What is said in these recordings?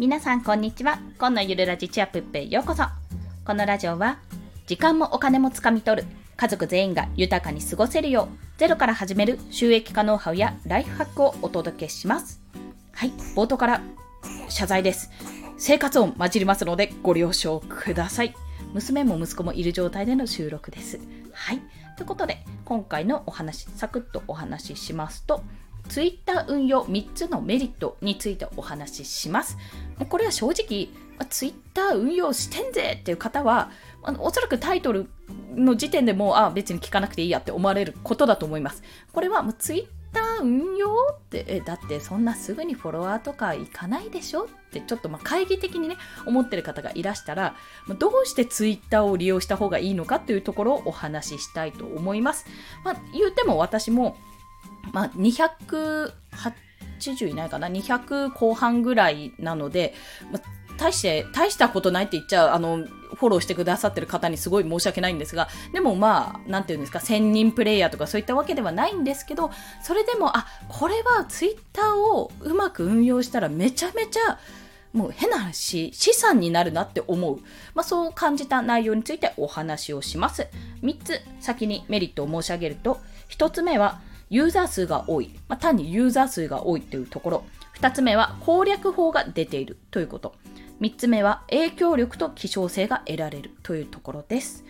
皆さんこんにちは。今のゆるラジチアプッペへようこそ。このラジオは時間もお金もつかみ取る。家族全員が豊かに過ごせるようゼロから始める収益化ノウハウやライフハックをお届けします。はい冒頭から謝罪です。生活音混じりますのでご了承ください。娘も息子もいる状態での収録です。はい。ということで今回のお話サクッとお話ししますと Twitter 運用3つのメリットについてお話しします。これは正直、Twitter 運用してんぜっていう方は、あのおそらくタイトルの時点でもう、あ、別に聞かなくていいやって思われることだと思います。これはもう Twitter 運用ってえだってそんなすぐにフォロワーとかいかないでしょってちょっとまあ懐疑的にね思ってる方がいらしたらどうしてツイッターを利用した方がいいのかっていうところをお話ししたいと思います。まあ、言うても私もまあ、280いないかな、200後半ぐらいなので、まあ、大して、大したことないって言っちゃう、あの、フォローしてくださってる方にすごい申し訳ないんですが、でもまあ、なんていうんですか、1000人プレイヤーとかそういったわけではないんですけど、それでも、あ、これはツイッターをうまく運用したらめちゃめちゃ、もう変な話、資産になるなって思う。まあそう感じた内容についてお話をします。3つ先にメリットを申し上げると、1つ目は、ユーザー数が多い、まあ、単にユーザー数が多いというところ2つ目は攻略法が出ているということ3つ目は影響力と希少性が得られるというところです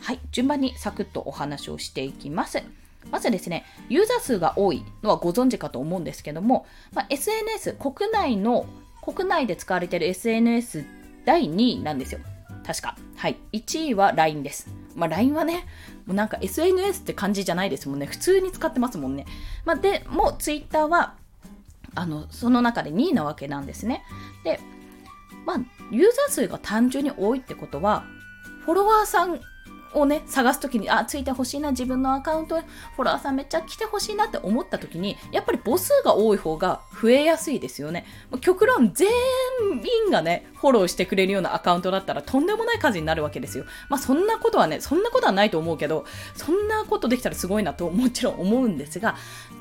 はい順番にサクッとお話をしていきますまずですね、ユーザー数が多いのはご存知かと思うんですけども、まあ、SNS、国内の、国内で使われている SNS 第2位なんですよ。確か。はい。1位は LINE です。まあ、LINE はね、もうなんか SNS って感じじゃないですもんね。普通に使ってますもんね。まあ、でも、Twitter は、あの、その中で2位なわけなんですね。で、まあ、ユーザー数が単純に多いってことは、フォロワーさんをね、探すときに、あ、ついてほしいな、自分のアカウント、フォロワーさんめっちゃ来てほしいなって思ったときに、やっぱり母数が多い方が増えやすいですよね。極論、全員がね、フォローしてくれるようなアカウントだったら、とんでもない数になるわけですよ。まあ、そんなことはね、そんなことはないと思うけど、そんなことできたらすごいなと、もちろん思うんですが、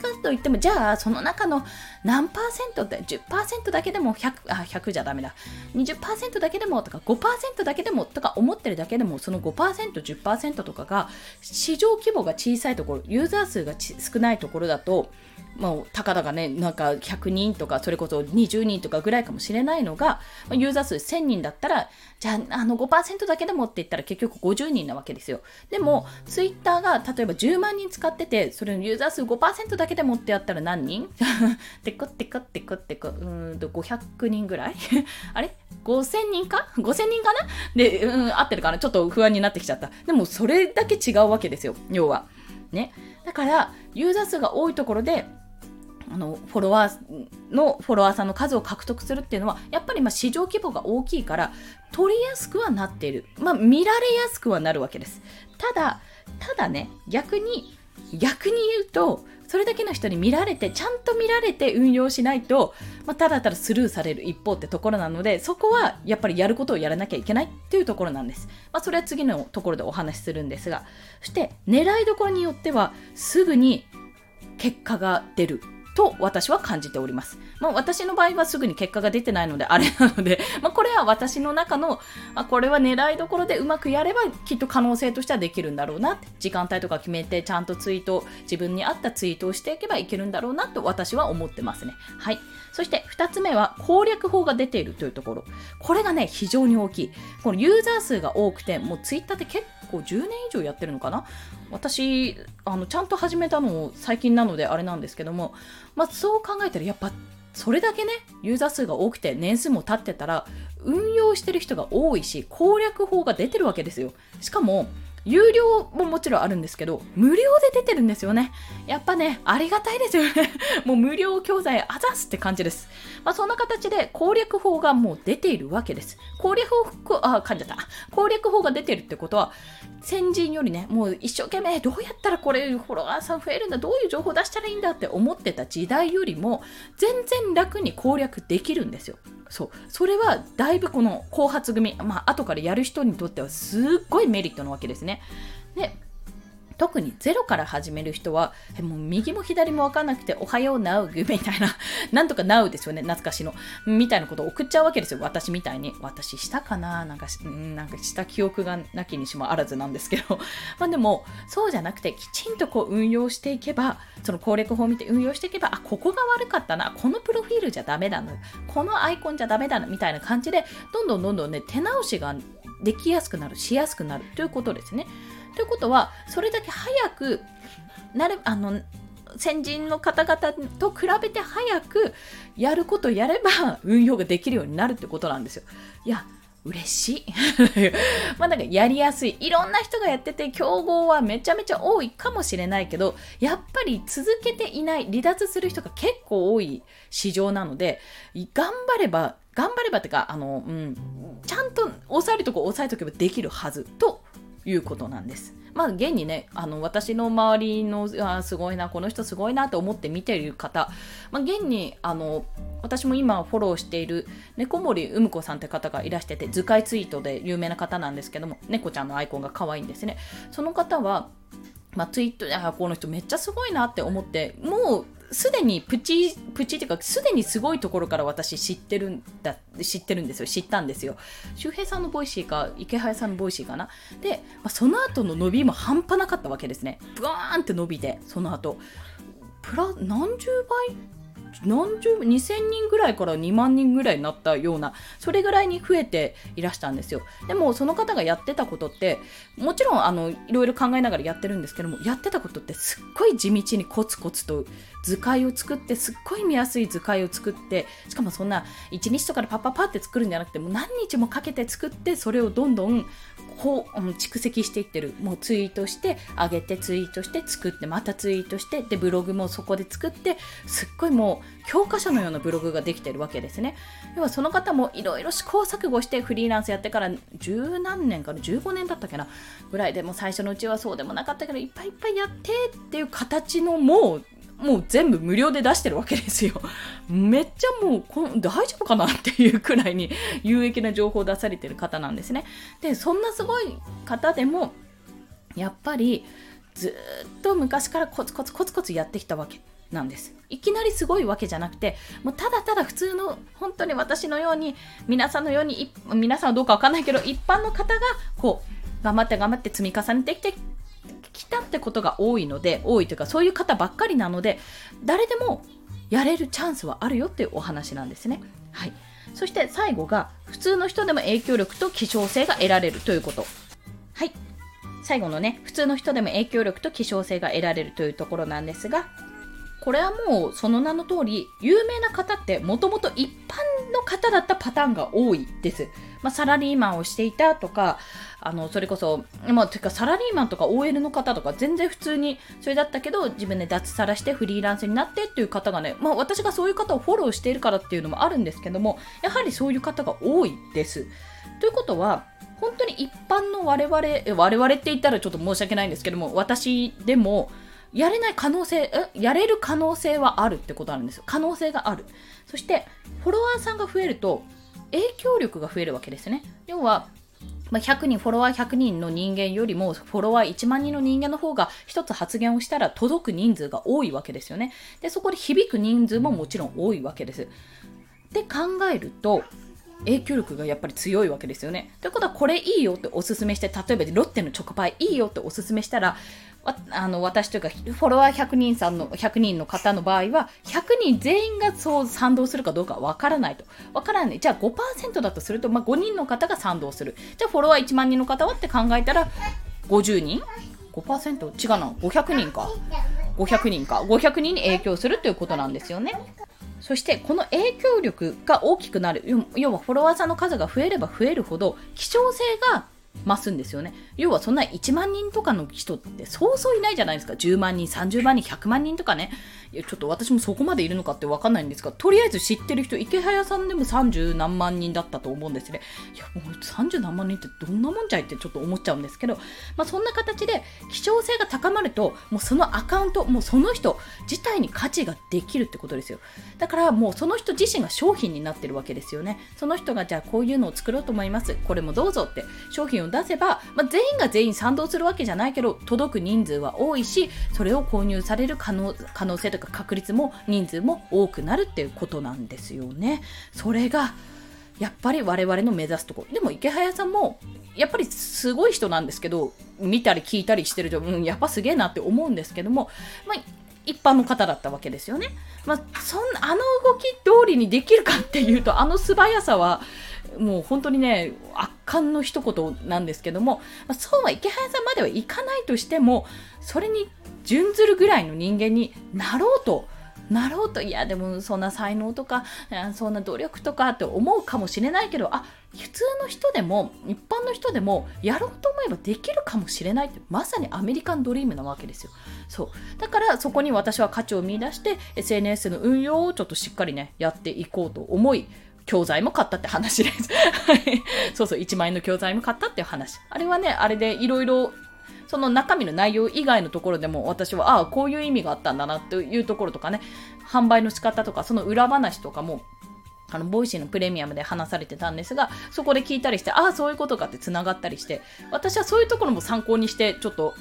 かといっても、じゃあ、その中の何パーセントって、10%だけでも100、あ、100じゃダメだ。20%だけでもとか、5%だけでもとか思ってるだけでも、その5%、10% 10%とかが市場規模が小さいところユーザー数が少ないところだとまあ、たかだかね、なんか100人とか、それこそ20人とかぐらいかもしれないのが、まあ、ユーザー数1000人だったら、じゃあ、あの5%だけでもって言ったら結局50人なわけですよ。でも、ツイッターが例えば10万人使ってて、それのユーザー数5%だけでもってやったら何人？てこってこってこってこ、うんと500人ぐらい？あれ ?5000 人か ?5000 人かな？で、うん、合ってるかな？ちょっと不安になってきちゃった。でも、それだけ違うわけですよ、要は。ね。だから、ユーザー数が多いところで、あのフォロワーのフォロワーさんの数を獲得するっていうのはやっぱりま市場規模が大きいから取りやすくはなっている、まあ、見られやすくはなるわけです。ただただね逆に逆に言うとそれだけの人に見られてちゃんと見られて運用しないと、まあ、ただただスルーされる一方ってところなのでそこはやっぱりやることをやらなきゃいけないっていうところなんです、まあ、それは次のところでお話しするんですがそして狙いどころによってはすぐに結果が出る。と私は感じております。まあ、私の場合はすぐに結果が出てないのであれなので、ま、これは私の中の、まあ、これは狙いどころでうまくやればきっと可能性としてはできるんだろうな時間帯とか決めてちゃんとツイート自分に合ったツイートをしていけばいけるんだろうなと私は思ってますね。はい。そして2つ目は攻略法が出ているというところ。これがね、非常に大きい。このユーザー数が多くて、もうツイッターって結構10年以上やってるのかな？私、あの、ちゃんと始めたの最近なのであれなんですけども、まあそう考えたらやっぱそれだけね、ユーザー数が多くて年数も経ってたら、運用してる人が多いし、攻略法が出てるわけですよ。しかも、有料ももちろんあるんですけど、無料で出てるんですよね。やっぱね、ありがたいですよね。もう無料教材あざすって感じです。まあ、そんな形で攻略法がもう出ているわけです。攻略法、あ、噛んじゃった。攻略法が出てるってことは、先人よりね、もう一生懸命どうやったらこれフォロワーさん増えるんだ、どういう情報出したらいいんだって思ってた時代よりも、全然楽に攻略できるんですよ。そう。それは、だいぶこの後発組、まあ、後からやる人にとってはすっごいメリットなわけですね。で、特にゼロから始める人は、もう右も左も分かんなくて、おはようなうみたいな、なんとかなうですよね、懐かしの。みたいなことを送っちゃうわけですよ、私みたいに。私したかな？なんか、なんかした記憶がなきにしもあらずなんですけど。まあでも、そうじゃなくて、きちんとこう運用していけば、その攻略法を見て運用していけば、あ、ここが悪かったな、このプロフィールじゃダメだな、このアイコンじゃダメだな、みたいな感じで、どんどんどんどんね、手直しができやすくなる、しやすくなるということですね。ということは、それだけ早くなる、あの、先人の方々と比べて早くやることやれば運用ができるようになるってことなんですよ。いや、嬉しい。まあなんかやりやすい。いろんな人がやってて、競合はめちゃめちゃ多いかもしれないけど、やっぱり続けていない、離脱する人が結構多い市場なので、頑張れば、頑張ればってか、あの、うん、ちゃんと押さえるとこ押さえとけばできるはずということなんです。まあ、現にね、あの、私の周りの、あすごいな、この人すごいなと思って見ている方、まあ、現に、あの、私も今フォローしている猫森うむこさんって方がいらしてて、図解ツイートで有名な方なんですけども、猫ちゃんのアイコンが可愛いんですね。その方は、まあ、ツイートで、あ、この人めっちゃすごいなって思って、もうすでにプチ、プチっていうか、すでにすごいところから私知ってるんだ、知ってるんですよ。知ったんですよ。周平さんの Voicy か、池原さんの Voicy かな。で、まあ、その後の伸びも半端なかったわけですね。ブワーンって伸びて、その後。プラ、何十倍何十2000人ぐらいから2万人ぐらいになったようなそれぐらいに増えていらしたんですよ。でもその方がやってたことってもちろんあのいろいろ考えながらやってるんですけどもやってたことってすっごい地道にコツコツと図解を作ってすっごい見やすい図解を作ってしかもそんな1日とかでパッパッパって作るんじゃなくてもう何日もかけて作ってそれをどんどんこう、蓄積していってる。もうツイートして上げてツイートして作ってまたツイートしてでブログもそこで作ってすっごいもう教科書のようなブログができてるわけですね。要はその方もいろいろ試行錯誤してフリーランスやってから十何年から15年だったっけな？ぐらいでも最初のうちはそうでもなかったけどいっぱいいっぱいやってっていう形のもうもう全部無料で出してるわけですよ。めっちゃもうこ大丈夫かなっていうくらいに有益な情報を出されてる方なんですね。で、そんなすごい方でも、やっぱりずっと昔からコツコツコツコツやってきたわけなんです。いきなりすごいわけじゃなくて、もうただただ普通の、本当に私のように、皆さんのように、皆さんはどうかわかんないけど、一般の方が、こう、頑張って頑張って積み重ねてきて来たってことが多いので多いというかそういう方ばっかりなので誰でもやれるチャンスはあるよっていうお話なんですね。はい、そして最後が普通の人でも影響力と希少性が得られるということ。はい。最後のね、普通の人でも影響力と希少性が得られるというところなんですが、これはもうその名の通り、有名な方ってもともと一般の方だったパターンが多いです。まあ、サラリーマンをしていたとか、あの、それこそ、まあ、てかサラリーマンとか OL の方とか全然普通にそれだったけど、自分で脱サラしてフリーランスになってっていう方がね、まあ私がそういう方をフォローしているからっていうのもあるんですけども、やはりそういう方が多いです。ということは、本当に一般の我々、我々って言ったらちょっと申し訳ないんですけども、私でも、やれない可能性、やれる可能性はあるってことなんですよ。可能性がある。そして、フォロワーさんが増えると、影響力が増えるわけですね。要は、ま、100人、フォロワー100人の人間よりも、フォロワー1万人の人間の方が一つ発言をしたら届く人数が多いわけですよね。で、そこで響く人数ももちろん多いわけです。って考えると、影響力がやっぱり強いわけですよね。ということはこれいいよっておすすめして例えばロッテのチョコパイいいよっておすすめしたらあの私というかフォロワー100人さんの100人の方の場合は100人全員がそう賛同するかどうかわからないと。わからない。じゃあ5%だとすると、まあ、5人の方が賛同する。じゃあフォロワー1万人の方はって考えたら50人 ?5% 違うな。500人か。500人か。500人に影響するということなんですよね。そしてこの影響力が大きくなる。要はフォロワーさんの数が増えれば増えるほど希少性が増すんですよね。要はそんな1万人とかの人ってそうそういないじゃないですか。10万人、30万人、100万人とかね。いや、ちょっと私もそこまでいるのかってわかんないんですが、とりあえず知ってる人、池早さんでも30何万人だったと思うんですね。いや、もう30何万人ってどんなもんじゃいってちょっと思っちゃうんですけど、まあそんな形で希少性が高まると、もうそのアカウント、もうその人自体に価値ができるってことですよ。だからもうその人自身が商品になってるわけですよね。その人がじゃあこういうのを作ろうと思います。これもどうぞって商品をを出せば、まあ、全員が全員賛同するわけじゃないけど届く人数は多いしそれを購入される可能可能性とか確率も人数も多くなるっていうことなんですよね。それがやっぱり我々の目指すところでも池早さんもやっぱりすごい人なんですけど見たり聞いたりしてると、うん、やっぱすげえなって思うんですけども、まあ、一般の方だったわけですよね。まあ、そんあの動き通りにできるかっていうとあの素早さはもう本当にね圧巻の一言なんですけども、まあ、そうは池早さんまではいかないとしてもそれに準ずるぐらいの人間になろうとなろうといやでもそんな才能とかそんな努力とかって思うかもしれないけどあ普通の人でも一般の人でもやろうと思えばできるかもしれないってまさにアメリカンドリームなわけですよ。そう。だからそこに私は価値を見出して SNS の運用をちょっとしっかりねやっていこうと思い教材も買ったって話です。はいそうそう、1万円の教材も買ったっていう話。あれはね、あれでいろいろその中身の内容以外のところでも私はああこういう意味があったんだなっていうところとかね販売の仕方とかその裏話とかもあの Voicy のプレミアムで話されてたんですがそこで聞いたりしてああそういうことかってつながったりして私はそういうところも参考にしてちょっと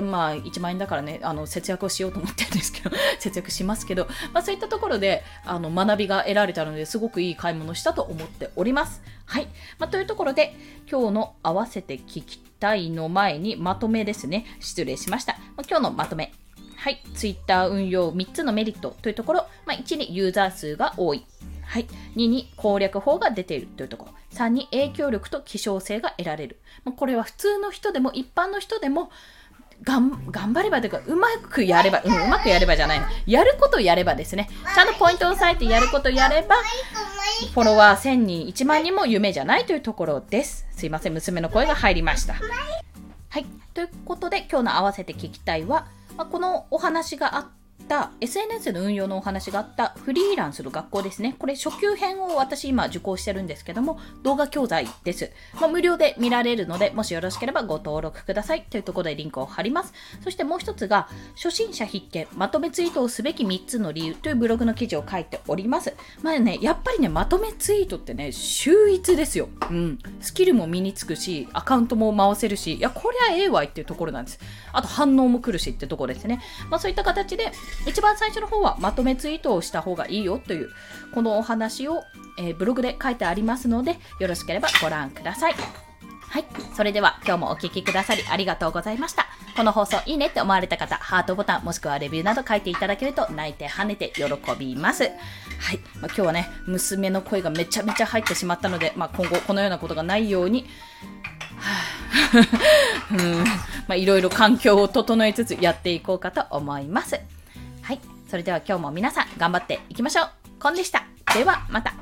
まあ、1万円だからね、あの、節約をしようと思ってるんですけど、節約しますけど、まあ、そういったところで、あの、学びが得られたので、すごくいい買い物したと思っております。はい。まあ、というところで、今日の合わせて聞きたいの前に、まとめですね。失礼しました。今日のまとめ。はい。Twitter 運用3つのメリットというところ、まあ、1にユーザー数が多い。はい。2に攻略法が出ているというところ。3に影響力と希少性が得られる。これは普通の人でも一般の人でもがん頑張ればというか、うまくやれば、うん、うまくやればじゃないの。やることやればですね。ちゃんとポイントを押さえてやることやれば、フォロワー1000人、1万人も夢じゃないというところです。すいません、娘の声が入りました。はい。ということで、今日の合わせて聞きたいは、まあ、このお話があってた SNS の運用のお話があったフリーランスの学校ですね。これ初級編を私今受講してるんですけども、動画教材です。まあ、無料で見られるので、もしよろしければご登録くださいというところでリンクを貼ります。そしてもう一つが、初心者必見、まとめツイートをすべき3つの理由というブログの記事を書いております。まあね、やっぱりね、まとめツイートってね、秀逸ですよ。うん。スキルも身につくし、アカウントも回せるし、いや、こりゃええわいっていうところなんです。あと反応も来るしってところですね。まあそういった形で、一番最初の方はまとめツイートをした方がいいよという、このお話を、えー、ブログで書いてありますので、よろしければご覧ください。はい。それでは今日もお聴きくださりありがとうございました。この放送いいねって思われた方、ハートボタンもしくはレビューなど書いていただけると泣いて跳ねて喜びます。はい。まあ、今日はね、娘の声がめちゃめちゃ入ってしまったので、まあ、今後このようなことがないように、はぁ うんまあ、いろいろ環境を整えつつやっていこうかと思います。それでは今日も皆さん頑張っていきましょう。コンでした。ではまた。